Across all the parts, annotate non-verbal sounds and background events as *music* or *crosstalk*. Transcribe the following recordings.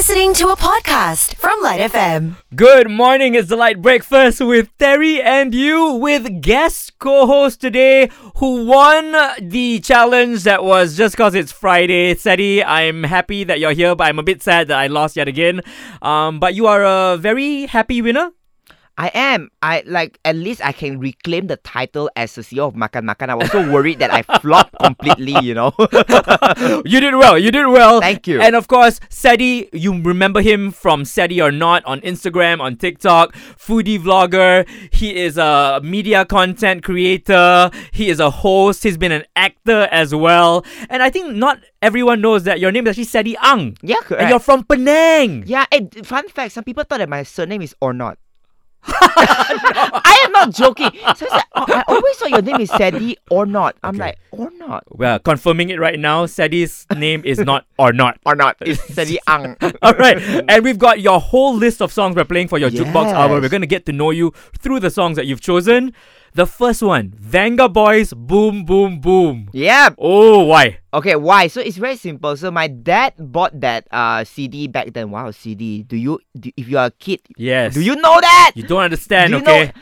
listening to a podcast from LITE FM. Good morning, it's the LITE Breakfast with Terry and you with guest co-host today who won the challenge that was just cause it's Friday. Ceddy, I'm happy that you're here, but I'm a bit sad that I lost yet again. Um, but you are a very happy winner. I am. I like at least I can reclaim the title as the CEO of Makan Makan. I was so worried that I flopped completely, you know. *laughs* You did well, you did well. Thank you. And of course, Ceddy, you remember him from Ceddy or Not on Instagram, on TikTok, foodie vlogger. He is a media content creator. He is a host. He's been an actor as well. And I think not everyone knows that your name is actually Ceddy Ang. yeah, correct. And you're from Penang. yeah, and fun fact, some people thought that my surname is or not. I am not joking. So it's like, oh, I always thought your name is Ceddy or not. I'm Okay. like, or not. Well, confirming it right now, Ceddy's name is not or not. Or not. It's Ceddy Ang. *laughs* All right, and we've got your whole list of songs we're playing for your jukebox hour. Yes. We're gonna get to know you through the songs that you've chosen. The first one, Vengaboys, Boom Boom Boom. yeah. Oh, why? Okay, why? So it's very simple. So my dad bought that uh CD back then. Wow, CD. Do you do, if you are a kid, Yes. do you know that? You don't understand, Do you okay? know?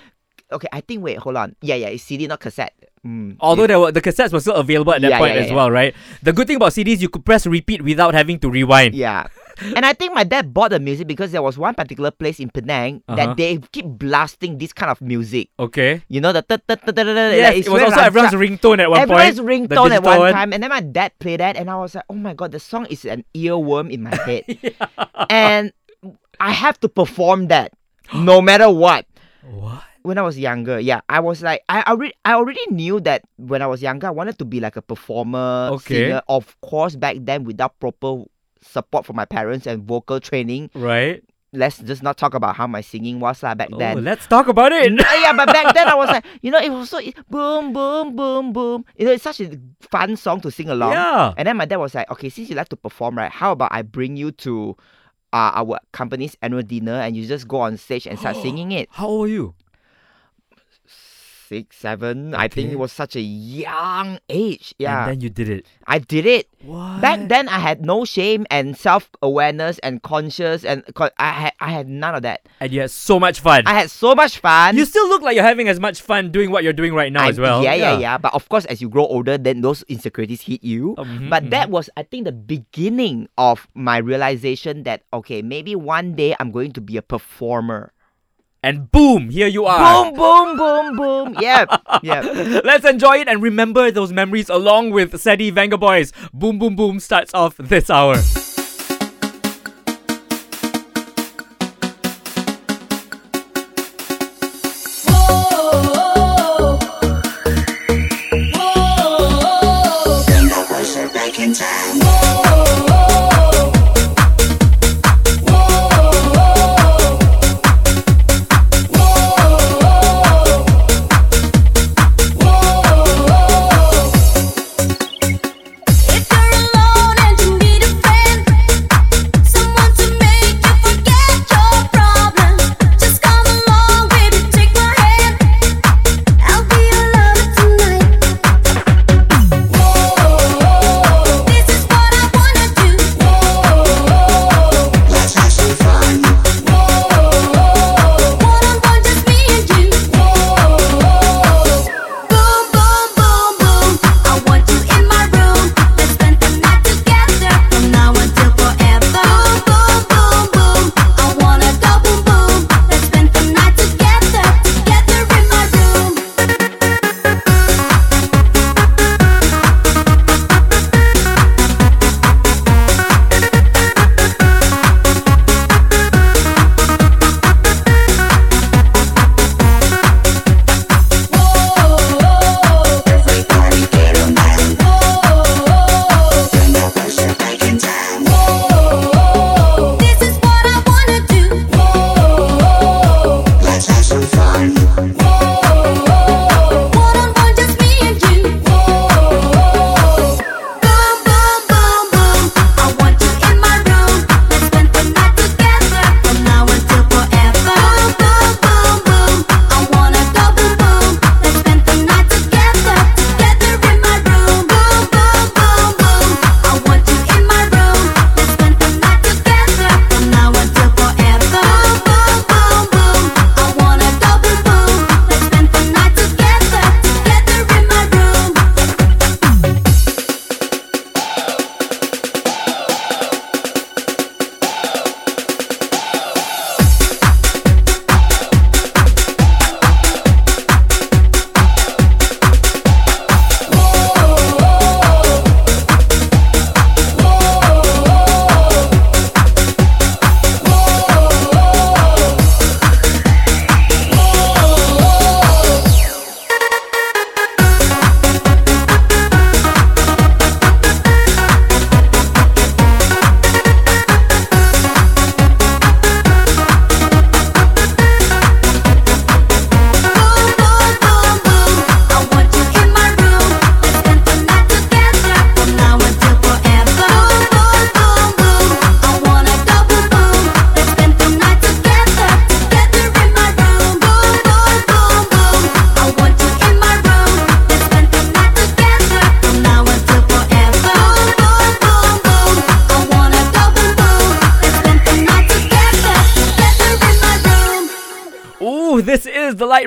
Okay, I think wait, hold on. Yeah, yeah, it's CD, not cassette. Mm. Although there were the cassettes were still available at that Yeah, point yeah, as yeah. well, right? The good thing about CDs, you could press repeat without having to rewind. Yeah. And I think my dad bought the music because there was one particular place in Penang Uh-huh. that they keep blasting this kind of music. Okay. You know the Yes, like, it was also everyone's ringtone at one Everyone's point. the ringtone at one one. time, and then my dad played that, and I was like, "Oh my god, the song is an earworm in my *laughs* head," yeah. and I have to perform that no matter what. What? When I was younger, yeah, I was like, I already, I already knew that when I was younger, I wanted to be like a performer, Okay. singer. Of course, back then, without proper support from my parents and vocal training, Right? let's just not talk about how my singing was lah back Oh, then. let's talk about it. Uh, yeah, but back then I was *laughs* like, you know, it was so boom, boom, boom, boom. You know, it's such a fun song to sing along. Yeah. And then my dad was like, okay, since you like to perform, right? How about I bring you to uh, our company's annual dinner and you just go on stage and start *gasps* singing it? How old are you? Six, seven. I think it was such a young age. Yeah, And then you did it. I did it. What? Back then, I had no shame and self awareness and conscious, and I had I had none of that. And you had so much fun. I had so much fun. you still look like you're having as much fun doing what you're doing right now I- as well. Yeah, yeah, yeah, yeah, But of course, as you grow older, then those insecurities hit you. Mhm, but that was, I think, the beginning of my realization that okay, maybe one day I'm going to be a performer. And boom, here you are. Boom, boom, boom, boom. Yep, yep. *laughs* Let's enjoy it and remember those memories along with Ceddy Vanga Boys. Boom Boom Boom starts off this hour.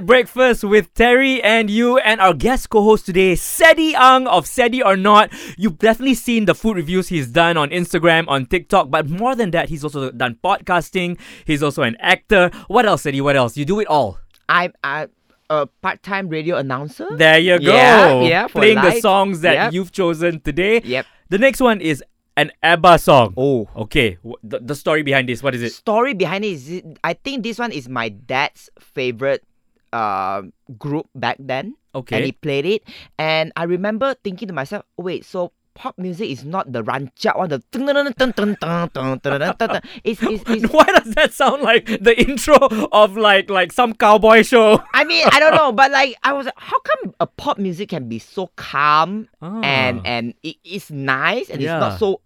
Breakfast with Terry and you, and our guest co-host today, Ceddy Ang of Ceddy or Not. You've definitely seen the food reviews he's done on Instagram, on TikTok, but more than that, he's also done podcasting. He's also an actor. What else, Ceddy? What else? You do it all. I'm I, a part-time radio announcer. There you go. Yeah, yeah, Playing the songs that Yep. you've chosen today. Yep. The next one is an ABBA song. Oh. Okay. The, the story behind this, what is it? Story behind it is I think this one is my dad's favorite uh, group back then. Okay. And he played it. And I remember thinking to myself, oh, wait, so pop music is not the ranchak one. The *laughs* it's, it's, it's, why does that sound like the intro of like like some cowboy show? *laughs* I mean, I don't know, but like I was, how come a pop music can be so calm ah. and and it, it's nice and yeah. it's not so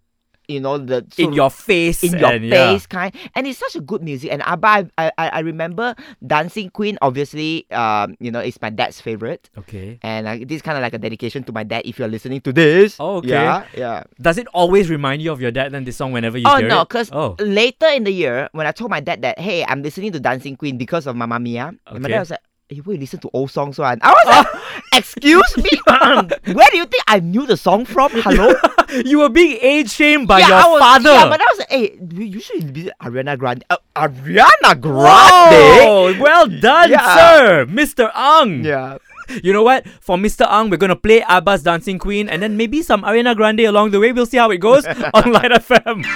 you know the in your face. in your and, yeah. face kind and it's such a good music and ABBA I, I I remember Dancing Queen obviously um you know it's my dad's favorite Okay. and uh, this is kind of like a dedication to my dad if you're listening to this Oh, okay. yeah yeah Does it always remind you of your dad then this song whenever you oh hear no because Oh. later in the year when I told my dad that hey I'm listening to Dancing Queen because of Mamma Mia and my dad was like you will listen to old songs one I was like *laughs* excuse me *laughs* where do you think I knew the song from hello *laughs* you were being age shamed by yeah, your I was, father. Yeah, but I was like, hey, you should be Ariana Grande. Uh, Ariana Grande? Whoa, well done, Yeah. sir, Mr. Ang. Yeah. You know what? For Mr. Ang, we're gonna play ABBA's Dancing Queen and then maybe some Ariana Grande along the way. We'll see how it goes on LITE FM.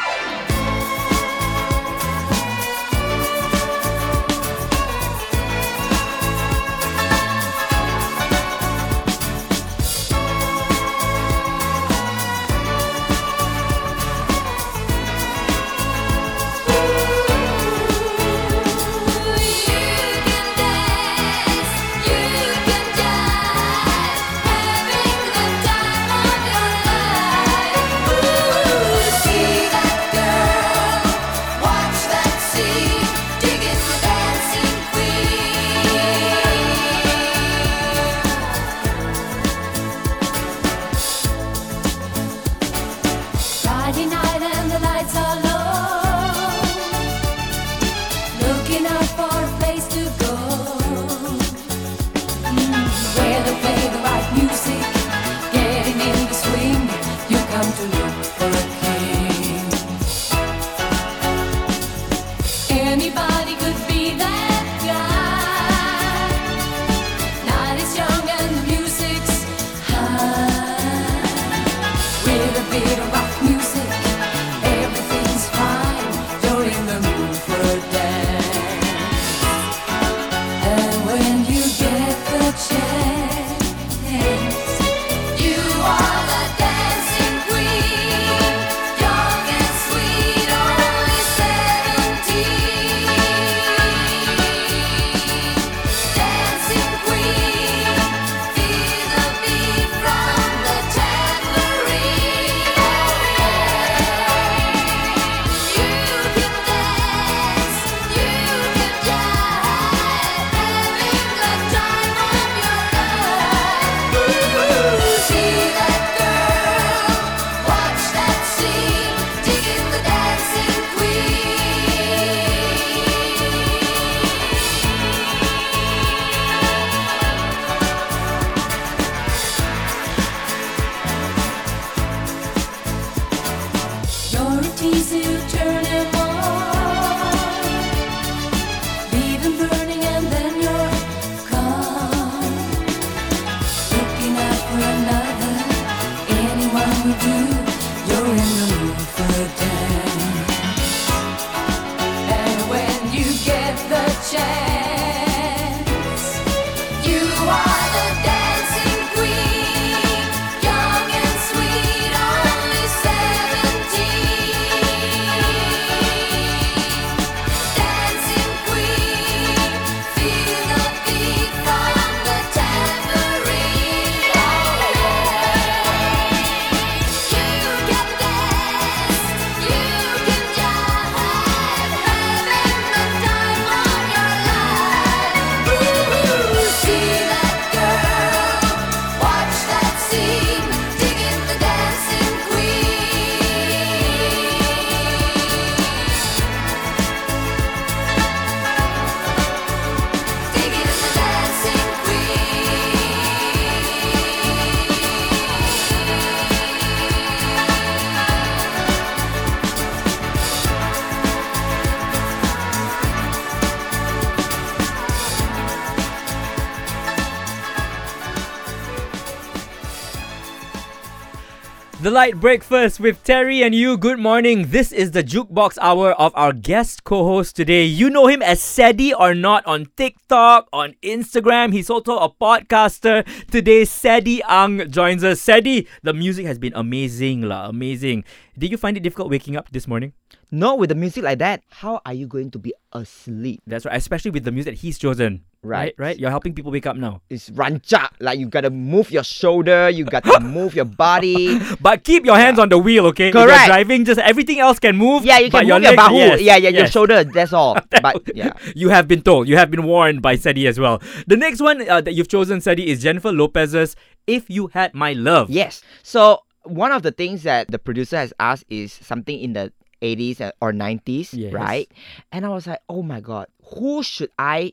The LITE Breakfast with Terry and you. Good morning. This is the Jukebox Hour of our guest co host today. You know him as Ceddy or not on TikTok, on Instagram. He's also a podcaster. Today, Ceddy Ang joins us. Ceddy, the music has been amazing, la, amazing. Did you find it difficult waking up this morning? No, with the music like that, how are you going to be asleep? That's right, especially with the music that he's chosen. Right. Right? You're helping people wake up now. It's rancha. Like you gotta move your shoulder, you gotta *laughs* move your body. But keep your hands on the wheel, okay? Correct. driving, just everything else can move. Yeah, you can your move your legs- bahu. yes, yeah, yeah, your yes. shoulder. That's all. *laughs* but yeah. *laughs* You have been told. You have been warned by Ceddy as well. The next one uh, that you've chosen, Ceddy, is Jennifer Lopez's "If You Had My Love." Yes. So one of the things that the producer has asked is something in the 80s or 90s, Yes. right? And I was like, oh my god, who should I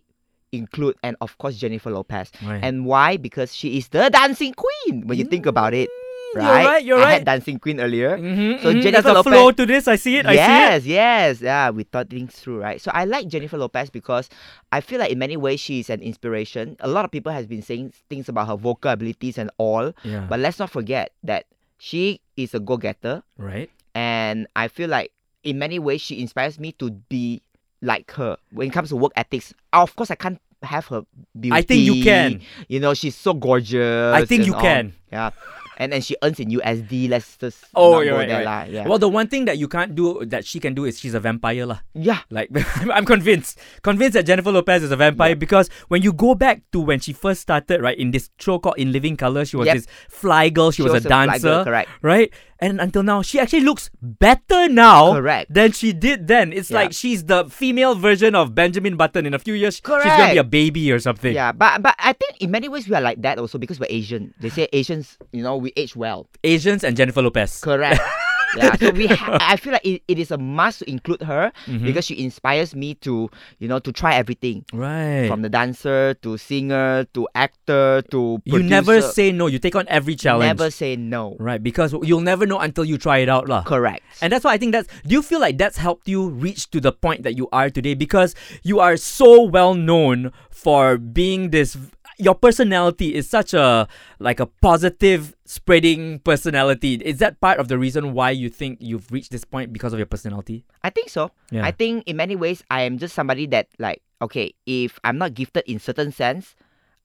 include? And of course, Jennifer Lopez. Right. And why? Because she is the dancing queen. When you think about it, Right? you're right? you're I right. had dancing queen earlier. Mhm, So mhm. Jennifer There's a Lopez. flow to this. I see it. I see it. yes, yes, yeah. We thought things through, right? So I like Jennifer Lopez because I feel like in many ways she is an inspiration. A lot of people has been saying things about her vocal abilities and all, Yeah. but let's not forget that she is a go-getter, right. and I feel like in many ways she inspires me to be like her when it comes to work ethics. Of course, I can't have her beauty. I think you can. You know, she's so gorgeous. I think you all. can. Yeah, and then she earns in USD. Let's just Oh, go right. there right. lah. Yeah, Well, the one thing that you can't do that she can do is she's a vampire, lah. yeah. Like *laughs* I'm, convinced, convinced that Jennifer Lopez is a vampire because when you go back to when she first started, right, in this show called In Living Color, she was Yep. this fly girl. She, She was, was a a dancer, girl, correct. right? And until now, she actually looks better now, Correct. than she did then. It's Yeah. like she's the female version of Benjamin Button. In a few years, she's gonna be a baby or something. Yeah, but but I think in many ways we are like that also because we're Asian. They say Asians, you know, we age well. Asians and Jennifer Lopez. Correct. *laughs* yeah, so we ha- I feel like it, it is a must to include her Mm-hmm. because she inspires me to, you know, to try everything. Right. From the dancer to singer to actor to you never say no. You take on every challenge. never say no. Right, because you'll never know until you try it out, lah. Correct. And that's why I think that's. Do you feel like that's helped you reach to the point that you are today? Because you are so well known for being this. Your personality is such a like a positive spreading personality. Is that part of the reason why you think you've reached this point because of your personality? I think so. Yeah. I think in many ways I am just somebody that like okay, if I'm not gifted in certain sense,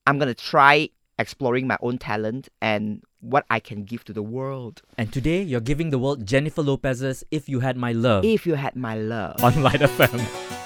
I'm gonna try exploring my own talent and what I can give to the world. And today you're giving the world Jennifer Lopez's "If You Had My Love" If you had my love. on LITE FM.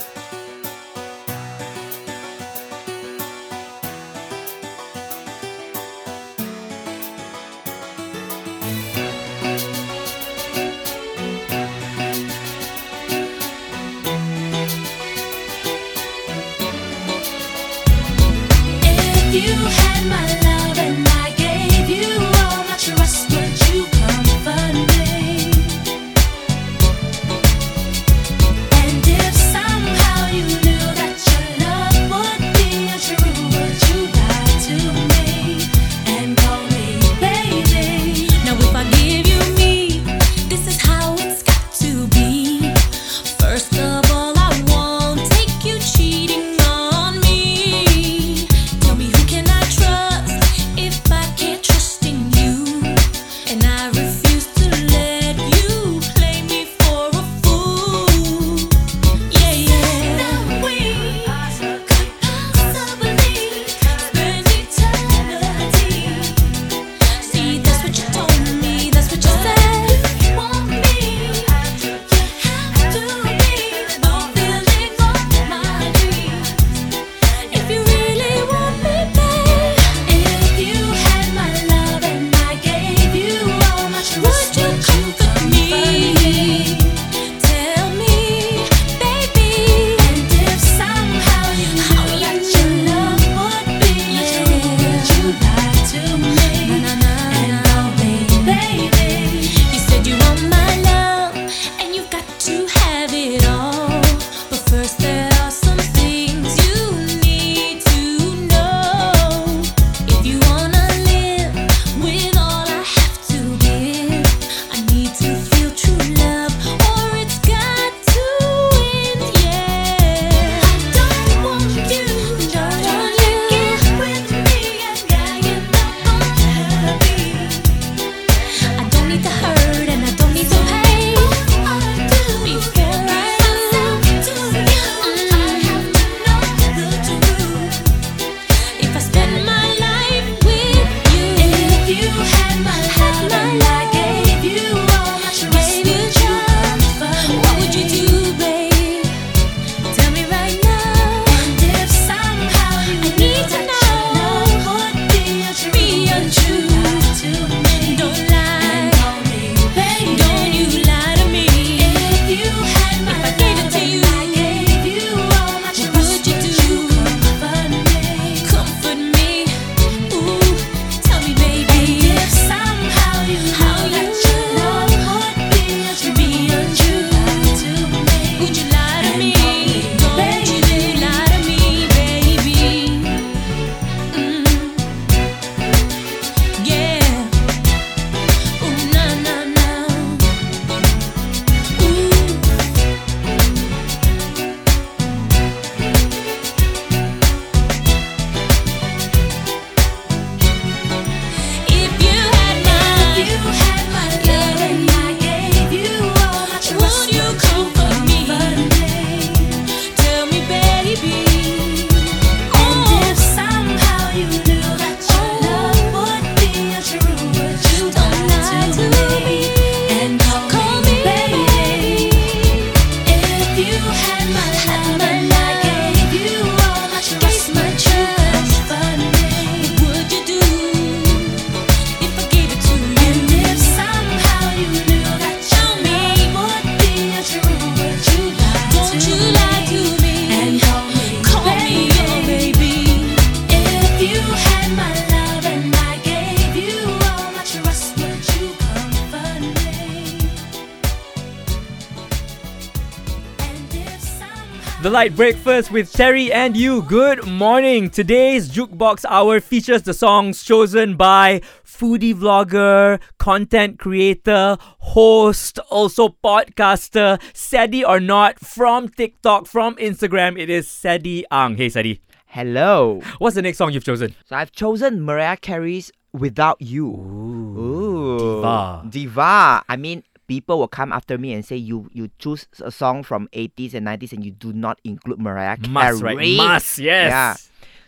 The LITE Breakfast with Terry and you. Good morning. Today's Jukebox Hour features the songs chosen by foodie vlogger, content creator, host, also podcaster, Ceddy or not, from TikTok, from Instagram. It is Ceddy Ang. Hey, Ceddy. Hello. What's the next song you've chosen? So I've chosen Mariah Carey's Without You. Ooh. Diva. Diva. I mean, people will come after me and say you you choose a song from 80s and 90s and you do not include Mariah Carey. Must, right? Must, yes. Yeah.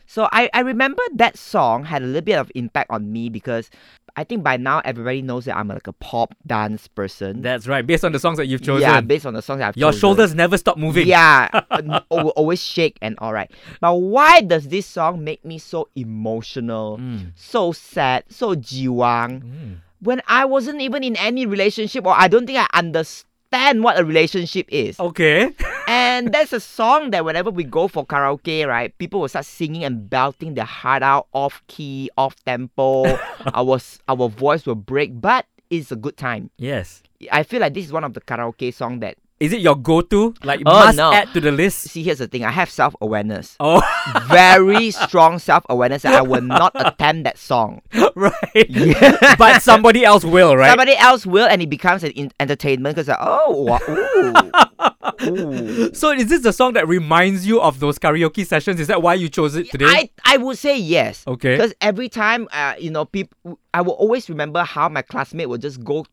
So I, I remember that song had a little bit of impact on me because I think by now everybody knows that I'm like a pop dance person. That's right. Based on the songs that you've chosen. Yeah, based on the songs that I've chosen. Your chosen. shoulders never stop moving. Yeah, *laughs* always shake and all right. But why does this song make me so emotional, Mm. so sad, so jiwang? Mm. When I wasn't even in any relationship, or I don't think I understand what a relationship is. Okay. *laughs* And that's a song that whenever we go for karaoke, right, people will start singing and belting their heart out off key, off tempo. *laughs* our our voice will break, but it's a good time. yes. I feel like this is one of the karaoke song that. Is it your go-to? Like Oh, must no. add to the list? See, here's the thing. I have self awareness. Oh, *laughs* very strong self awareness that I will not *laughs* attempt that song. right. *laughs* Yeah. But somebody else will, right? Somebody else will, and it becomes an in- entertainment because oh, wa- ooh, ooh. So is this the song that reminds you of those karaoke sessions? Is that why you chose it today? I I would say yes. Okay. Because every time, uh, you know, people, I will always remember how my classmate would just go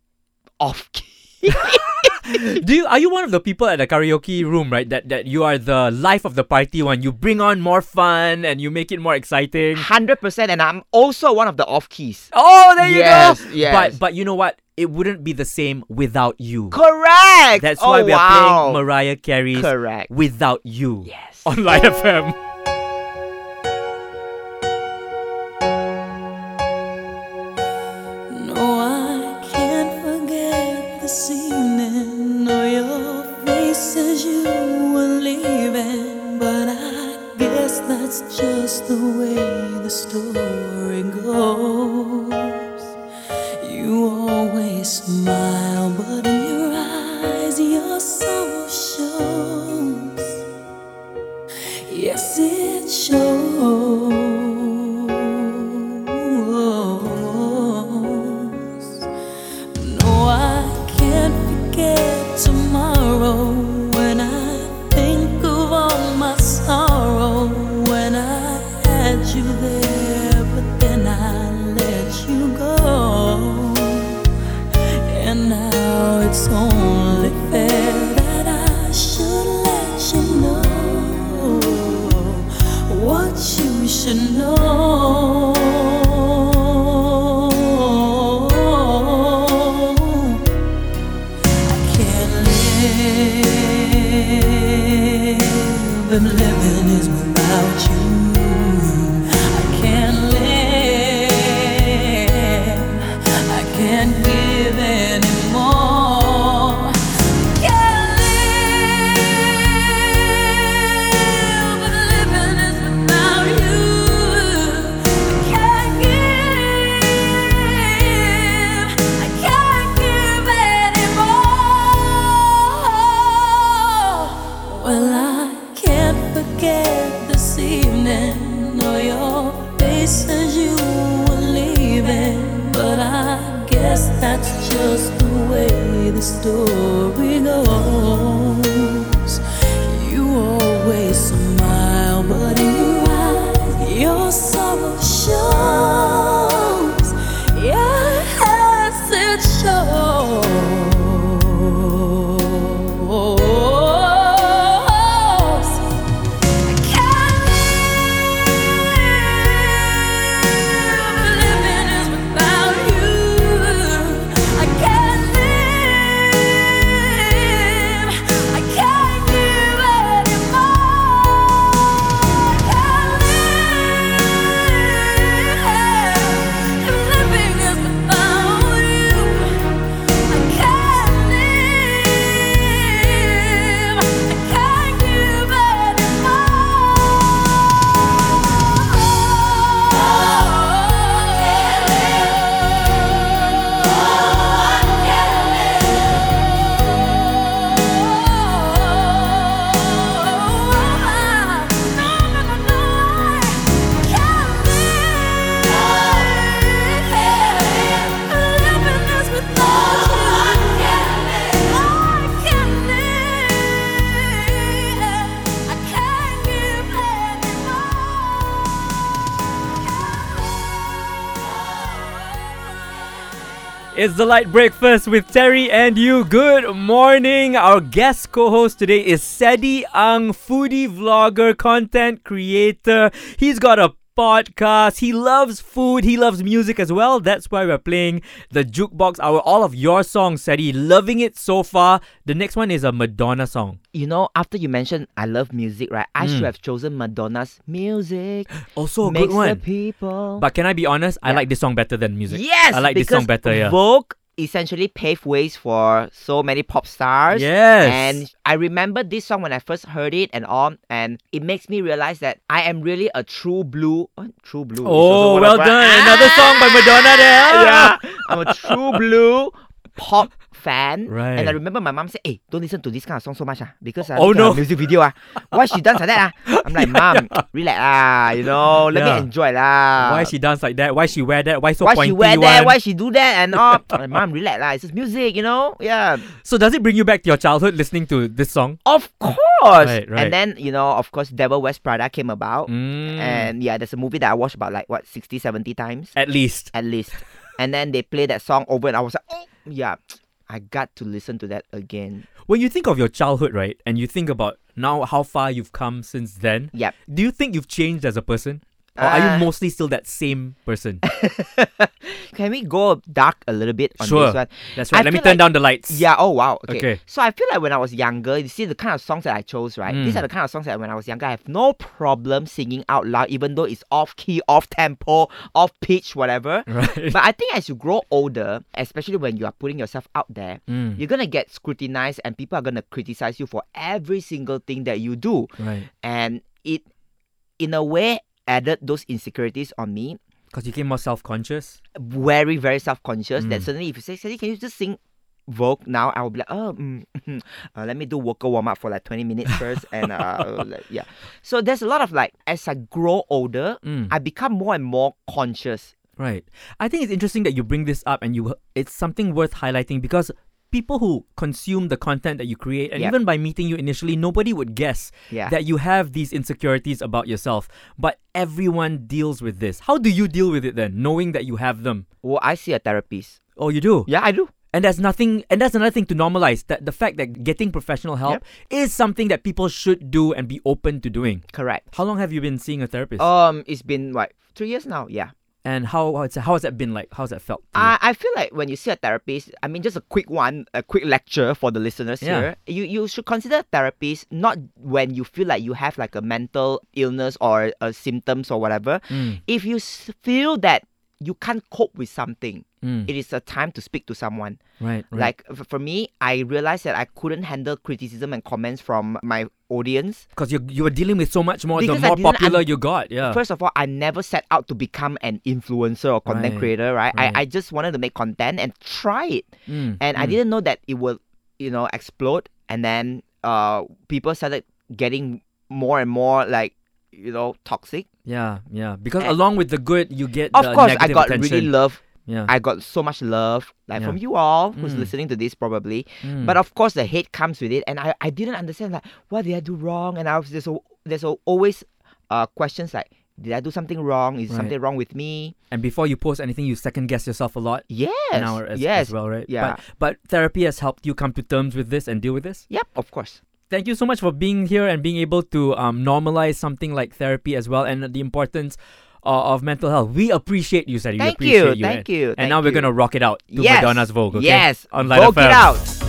off key. Do you are you one of the people at the karaoke room, right? That that you are the life of the party one. You bring on more fun and you make it more exciting. Hundred percent, and I'm also one of the off keys. Oh, there you go. yes. But but you know what? It wouldn't be the same without you. Correct. That's oh, why we are wow. playing Mariah Carey's Correct. Without You Yes. on LITE FM. That's just the way the story goes. You always smile, but in your eyes, your sorrow shows. Yes, it shows. Your sorrow shows. It's the light breakfast with Terry and you. Good morning. Our guest co-host today is Ceddy Ang, foodie vlogger, content creator. He's got a podcast. He loves food. He loves music as well. That's why we're playing the jukebox hour. All of your songs, Ceddy. Loving it so far. The next one is a Madonna song. You know, after you mentioned I love music, right? I should mm. have chosen Madonna's music. *gasps* Also a good one. people. But can I be honest? I like this song better than music. yes, I like this song better. Yeah. Vogue essentially paved ways for so many pop stars. Yes. And I remember this song when I first heard it and all, and it makes me realize that I am really a true blue. uh, true blue. Oh, well done. Another song by Madonna there. *laughs* yeah, I'm a true blue pop fan. Right. And I remember my mom said, "Hey, don't listen to this kind of song so much, ah, because uh, Oh, look at no. music video ah, why she dance like that ah?" I'm like, *laughs* "Mom, relax ah, you know, let Yeah. me enjoy lah." Why she dance like that? Why she wear that? Why so why she wear one? that? Why she do that? And all. *laughs* Like, Mom, relax lah. It's just music, you know. Yeah. So does it bring you back to your childhood listening to this song? Of course. Right, right. And then you know, of course, Devil Wears Prada came about, Mm, and yeah, there's a movie that I watched about like what 60, 70 times at least. at least. And then they play that song over, and I was like, oh yeah, I got to listen to that again. When you think of your childhood, right, and you think about now how far you've come since then, Yep. do you think you've changed as a person? Or are you Uh, mostly still that same person? *laughs* Can we go dark a little bit on Sure. this one? That's right. I Let me turn like- down the lights. Yeah. Oh wow. Okay. Okay. So I feel like when I was younger, you see the kind of songs that I chose, right? These Mm. are the kind of songs that when I was younger, I have no problem singing out loud, even though it's off key, off tempo, off pitch, whatever. *laughs* Right. But I think as you grow older, especially when you are putting yourself out there, Mm, you're gonna get scrutinized and people are gonna criticize you for every single thing that you do. right. And it in a way added those insecurities on me. Because you became more self-conscious. Very, very self-conscious that Mm. suddenly if you say, Ceddy, can you just sing Vogue now? I will be like, oh, mm, uh, let me do vocal warm up for like 20 minutes first. *laughs* and uh, like, yeah. So there's a lot of like, as I grow older, Mm. I become more and more conscious. Right. I think it's interesting that you bring this up and you it's something worth highlighting because people who consume the content that you create and Yep. even by meeting you initially nobody would guess Yeah. that you have these insecurities about yourself but everyone deals with this. How do you deal with it then knowing that you have them? well, I see a therapist. Oh, you do. Yeah, I do. And that's nothing and that's another thing to normalize that the fact that getting professional help is something that people should do and be open to doing. Correct. How long have you been seeing a therapist? Um, it's been what three years now. Yeah. And how how, how has that been like? How's that felt? I, I feel like when you see a therapist, I mean, just a quick one, a quick lecture for the listeners Yeah. here. You you should consider therapist not when you feel like you have like a mental illness or uh, symptoms or whatever. Mm, If you feel that you can't cope with something, mm, it is a time to speak to someone. right, right. Like f- for me, I realized that I couldn't handle criticism and comments from my audience. Because you you were dealing with so much more. Because the more popular un- you got, yeah. First of all, I never set out to become an influencer or content Right, creator, right? right. I, I just wanted to make content and try it. Mm, and I mm. didn't know that it would, you know, explode. And then uh, people started getting more and more like, you know, toxic. Yeah, yeah. Because And- along with the good, you get Of course, I got attention. really love. yeah. I got so much love, like Yeah. from you all who's Mm. listening to this probably. Mm. But of course, the hate comes with it, and I, I didn't understand like what did I do wrong, and I was there's a, there's a, always uh questions like did I do something wrong? Is Right. something wrong with me? and before you post anything, you second guess yourself a lot. Yes, Now as, yes, as well, right? yeah. But, but therapy has helped you come to terms with this and deal with this. yep, of course. Thank you so much for being here and being able to um, normalize something like therapy as well and the importance uh, of mental health. We appreciate you, Ceddy. Thank we you, appreciate you. thank and, you, And thank now we're gonna rock it out to yes, Madonna's Vogue. Okay? Yes, on Vogue FM. it out.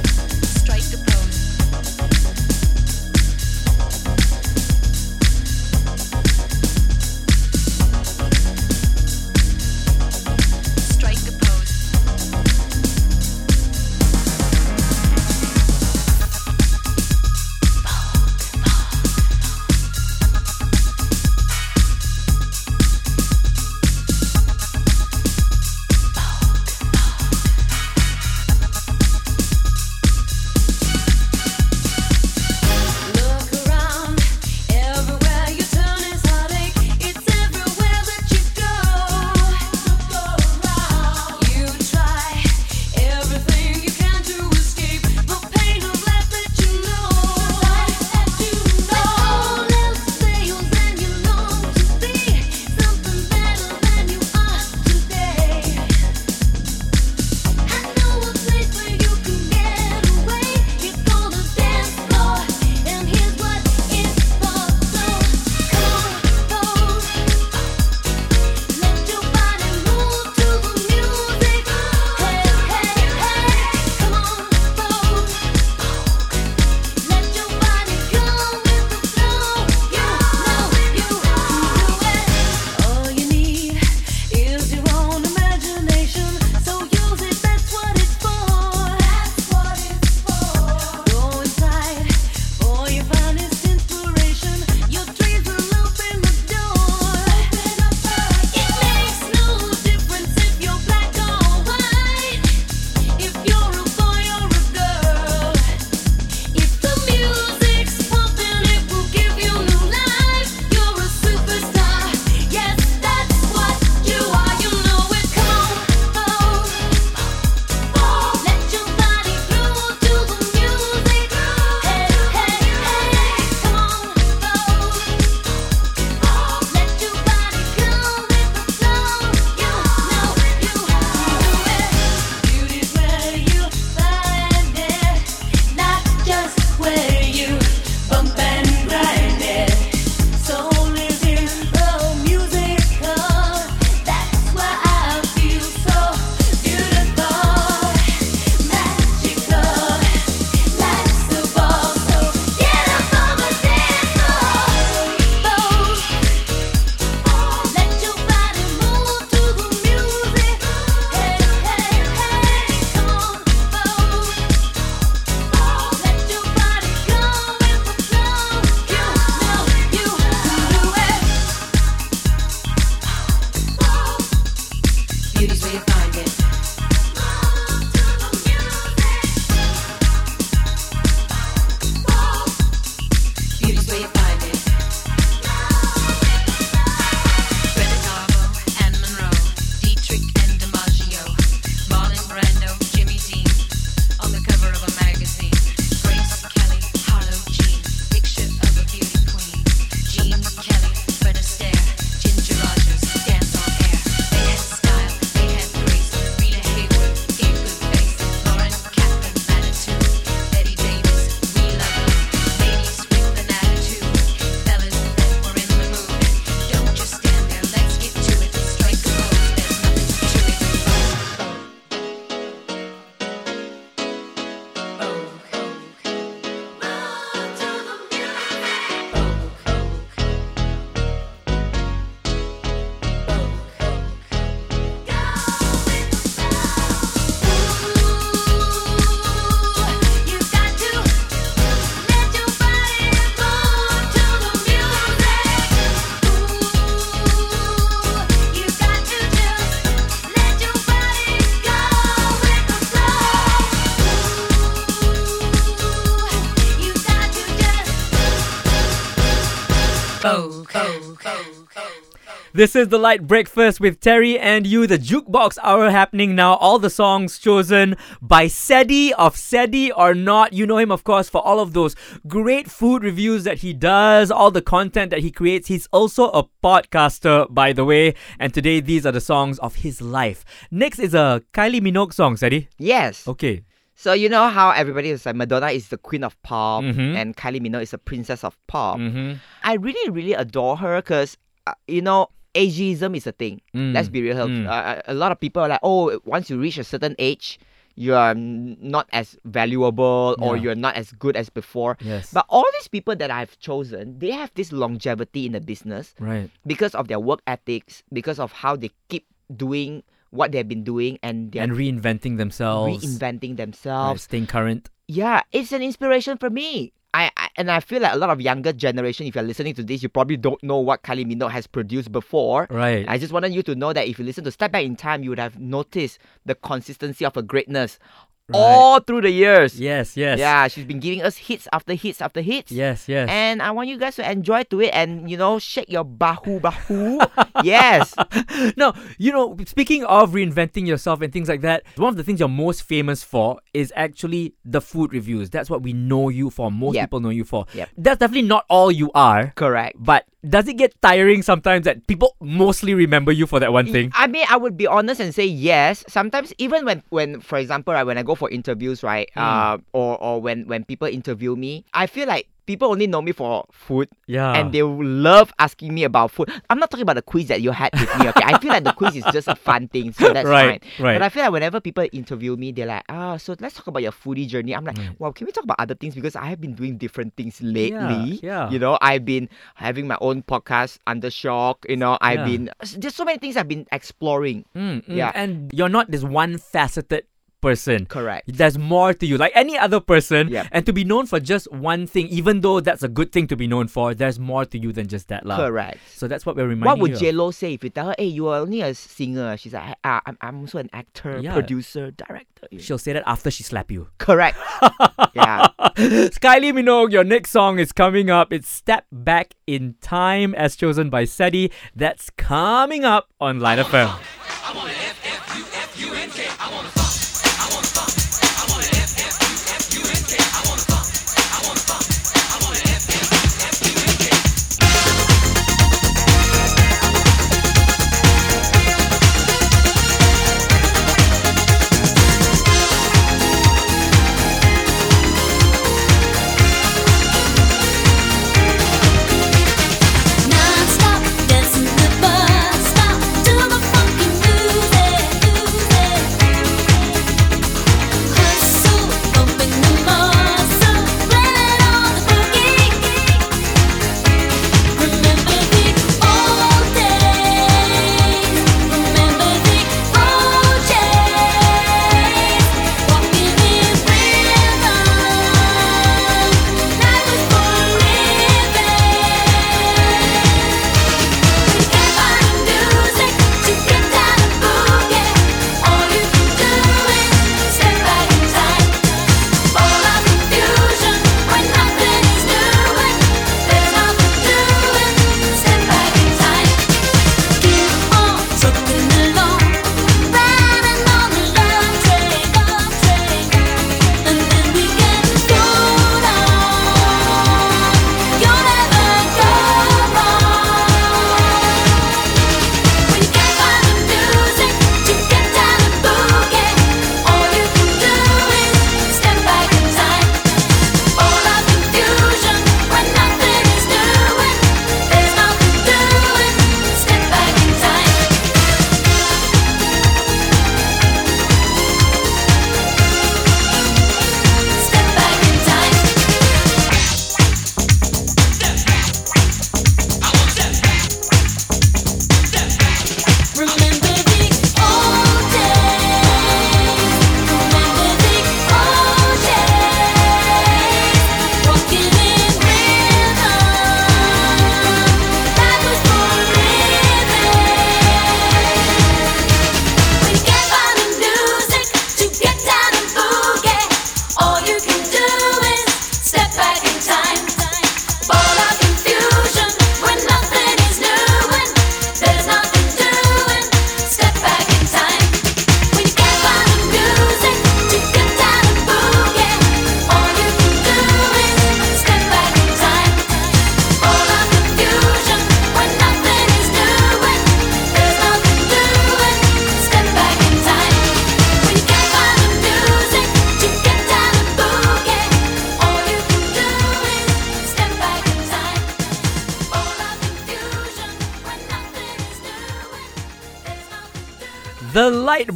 This is the LITE Breakfast with Terry and you, the Jukebox Hour happening now. All the songs chosen by Ceddy of Ceddy or Not. You know him, of course, for all of those great food reviews that he does, all the content that he creates. He's also a podcaster, by the way. And today, these are the songs of his life. Next is a Kylie Minogue song, Ceddy. Yes. Okay. So you know how everybody is like Madonna is the queen of pop Mhm. and Kylie Minogue is the princess of pop. Mm-hmm. I really, really adore her because, uh, you know, ageism is a thing. Mm. Let's be real. Mm. Uh, a lot of people are like, oh, once you reach a certain age, you are not as valuable or Yeah. you're not as good as before. Yes. But all these people that I've chosen, they have this longevity in the business right. because of their work ethics, because of how they keep doing what they've been doing, and And reinventing themselves. reinventing right, themselves. staying current. Yeah, it's an inspiration for me. I, I and I feel like a lot of younger generation, if you're listening to this, you probably don't know what Kylie Minogue has produced before. Right. I just wanted you to know that if you listen to Step Back in Time, you would have noticed the consistency of her greatness Right. all through the years. yes, yes. Yeah, she's been giving us hits after hits after hits. Yes, yes. And I want you guys to enjoy to it and you know shake your bahu bahu. *laughs* yes. *laughs* no, you know, speaking of reinventing yourself and things like that, one of the things you're most famous for is actually the food reviews. That's what we know you for. Most Yep. people know you for. Yep. That's definitely not all you are. Correct. But does it get tiring sometimes that people mostly remember you for that one thing? I mean, I would be honest and say yes. Sometimes, even when, when for example, right, when I go for interviews, right, Hmm. uh, or or when when people interview me, I feel like people only know me for food, Yeah. and they love asking me about food. I'm not talking about the quiz that you had with me. Okay, I feel like the quiz is just a fun thing, so that's Right, fine. right. But I feel like whenever people interview me, they're like, ah, so let's talk about your foodie journey. I'm like, well, can we talk about other things because I have been doing different things lately. yeah. You know, I've been having my own podcast under SYOK. You know, I've Yeah. been there's so many things I've been exploring. Mm, mm. Yeah. And you're not this one faceted person. Correct. There's more to you, like any other person. Yep. And to be known for just one thing, even though that's a good thing to be known for, there's more to you than just that, lah. Correct. So that's what we're reminding What would you. J Lo say if you tell her, "Hey, you are only a singer"? She's like, ah, I'm, I'm also an actor, Yeah. producer, director. you. She'll say that after she slap you. Correct. *laughs* yeah. Kylie Minogue, your next song is coming up. It's Step Back in Time, as chosen by Ceddy. That's coming up on LITE FM. Non-stop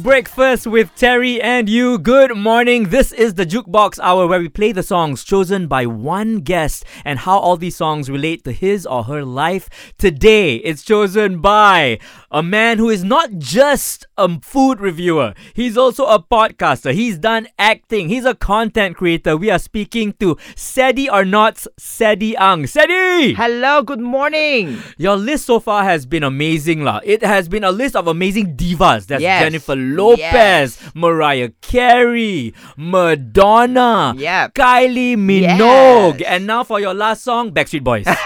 Breakfast with Terry and you. Good morning. This is the Jukebox Hour where we play the songs chosen by one guest and how all these songs relate to his or her life. Today, it's chosen by a man who is not just a food reviewer, he's also a podcaster. He's done acting, he's a content creator. We are speaking to Ceddy Arnott's Ceddy Ang. Ceddy! Hello, good morning. Your list so far has been amazing, lah. It has been a list of amazing divas. That's Yes. Jennifer Lopez, Yes. Mariah Carey, Madonna, Yep. Kylie Minogue, Yes. and now for your last song, Backstreet Boys. *laughs*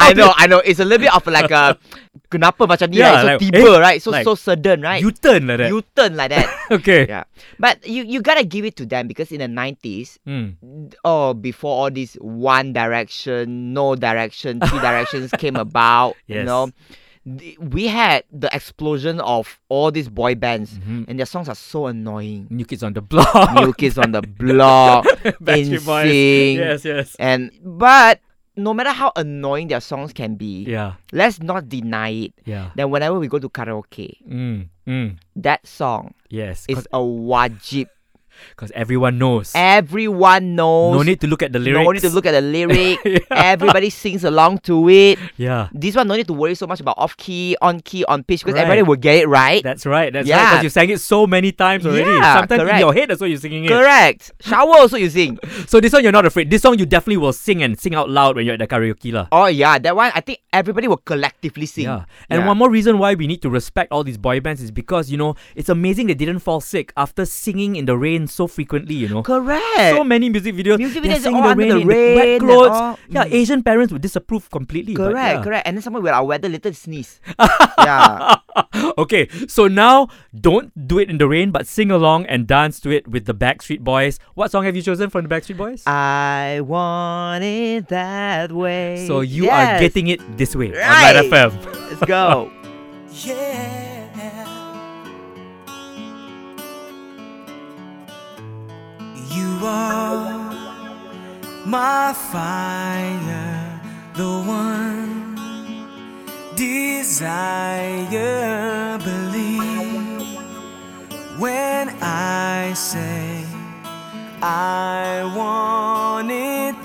I know, I know. It's a little bit of like a *laughs* kenapa macam ni, Yeah, right? So like, tiba, eh, right? So like, so sudden, right? you turn like that. You turn like that. *laughs* okay. yeah. But you you gotta give it to them because in the nineties, Mm. oh, before all this One Direction, No Direction, Three Directions came about, you know, we had the explosion of all these boy bands, Mhm. and their songs are so annoying. New Kids on the Block. New Kids on the Block. *laughs* NSYNC, Yes, yes. and but no matter how annoying their songs can be, Yeah, let's not deny it. yeah. Then whenever we go to karaoke, Mm, mm. that song Yes, is a wajib. Because everyone knows. Everyone knows. no need to look at the lyrics. No need to look at the lyric. *laughs* Yeah. Everybody sings along to it. Yeah, This one no need to worry so much about off key, on key, on pitch because Right. everybody will get it right. that's right. That's right. Yeah. Because you sang it so many times already. Yeah, Sometimes in correct. your head, that's what you're singing it. Correct. Shower also you sing. *laughs* So this one you're not afraid. This song you definitely will sing and sing out loud when you're at the karaoke lah. Oh yeah, that one I think everybody will collectively sing. Yeah. And Yeah. one more reason why we need to respect all these boy bands is because, you know, it's amazing they didn't fall sick after singing in the rain so frequently, you know. Correct. So many music videos. Music they're videos singing all in the under rain, the in wet rain and clothes. all. Yeah, Mm. Asian parents would disapprove completely. correct, yeah. correct. And then someone will our weather little sneeze. *laughs* yeah. *laughs* okay, so now don't do it in the rain, but sing along and dance to it with the Backstreet Boys. What song have you chosen from the Backstreet Boys? I want it that way. so you are getting it this way on Right. LITE FM. Let's go. *laughs* Yeah. You are my fire, the one desire. Believe when I say I want it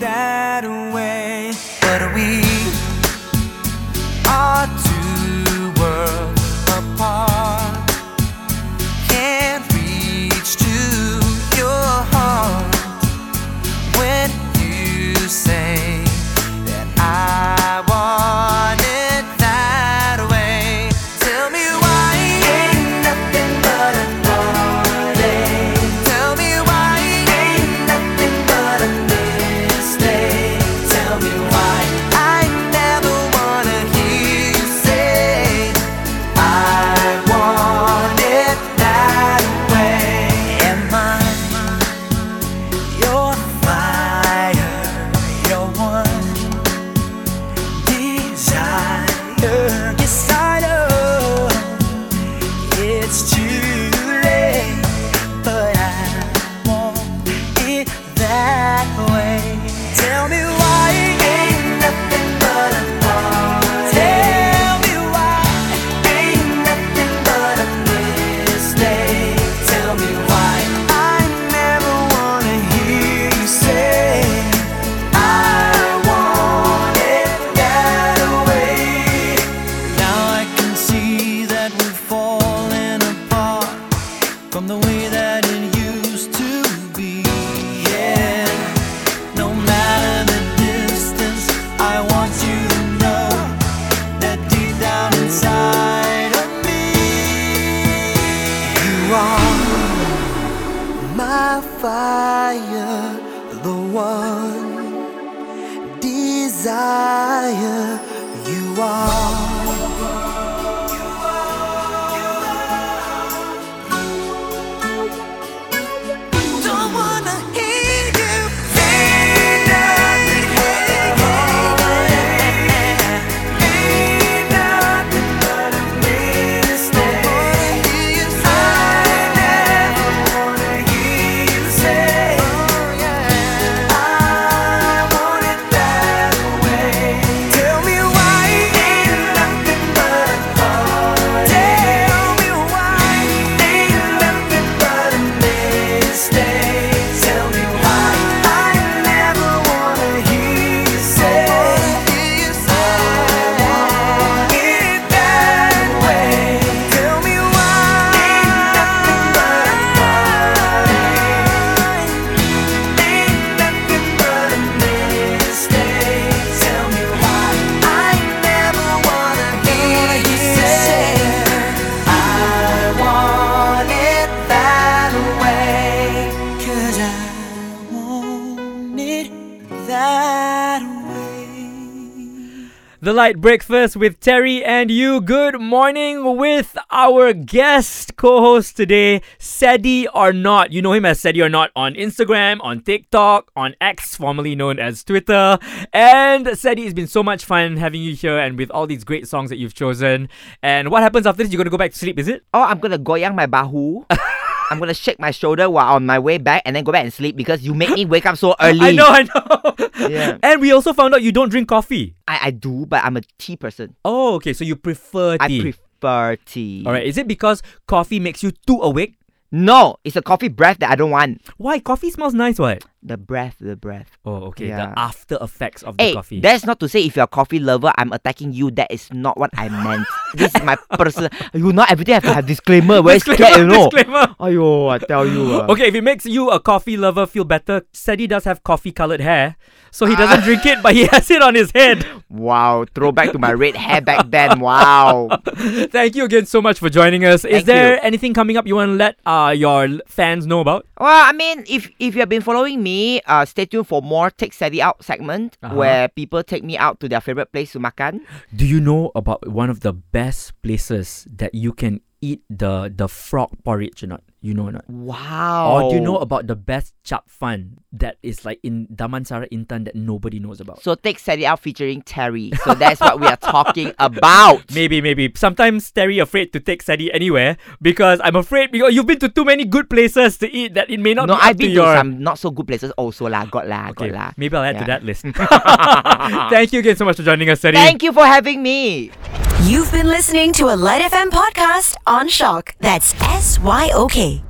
LITE Breakfast with Terry and you. Good morning with our guest co-host today, Ceddy or Not. You know him as Ceddy or Not on Instagram, on TikTok, on X, formerly known as Twitter. And Ceddy, it's been so much fun having you here and with all these great songs that you've chosen. And what happens after this? You're gonna go back to sleep, is it? Oh, I'm gonna goyang my bahu. *laughs* I'm gonna shake my shoulder while on my way back and then go back and sleep because you make me *laughs* wake up so early. I know, I know. *laughs* Yeah. And we also found out you don't drink coffee. I, I do, but I'm a tea person. Oh, okay. So you prefer tea. I prefer tea. All right. Is it because coffee makes you too awake? No, it's a coffee breath that I don't want. Why? Coffee smells nice, what? The breath, the breath. Oh, okay. Yeah. The after effects of the Hey, coffee. that's not to say if you're a coffee lover, I'm attacking you. That is not what I meant. *laughs* this is my personal. You not every day have to have disclaimer. Very scared, you know. disclaimer. Ayo, I tell you. uh. Okay, if it makes you a coffee lover feel better, Ceddy does have coffee colored hair. So he doesn't *laughs* drink it, but he has it on his head. Wow, throwback to my red hair back then. Wow. *laughs* Thank you again so much for joining us. Thank Is there you. anything coming up you want to let uh, your fans know about? Well, I mean, if if you have been following me, uh, stay tuned for more Take Ceddy Out segment Uh-huh. where people take me out to their favorite place to makan. Do you know about one of the best places that you can eat the, the frog porridge or not? You know or not? Wow. Or do you know about the best chap fun that is like in Damansara Intan that nobody knows about? So Take Ceddy Out featuring Terry. So that's what we are talking *laughs* about. Maybe, maybe. Sometimes Terry afraid to take Ceddy anywhere because I'm afraid because you've been to too many good places to eat that it may not No, I've to been your... to some not so good places also lah. Got lah, Okay, got lah. maybe I'll add to that list. *laughs* *laughs* Thank you again so much for joining us, Ceddy. Thank you for having me. You've been listening to a LITE FM podcast on SYOK. That's S Y O K.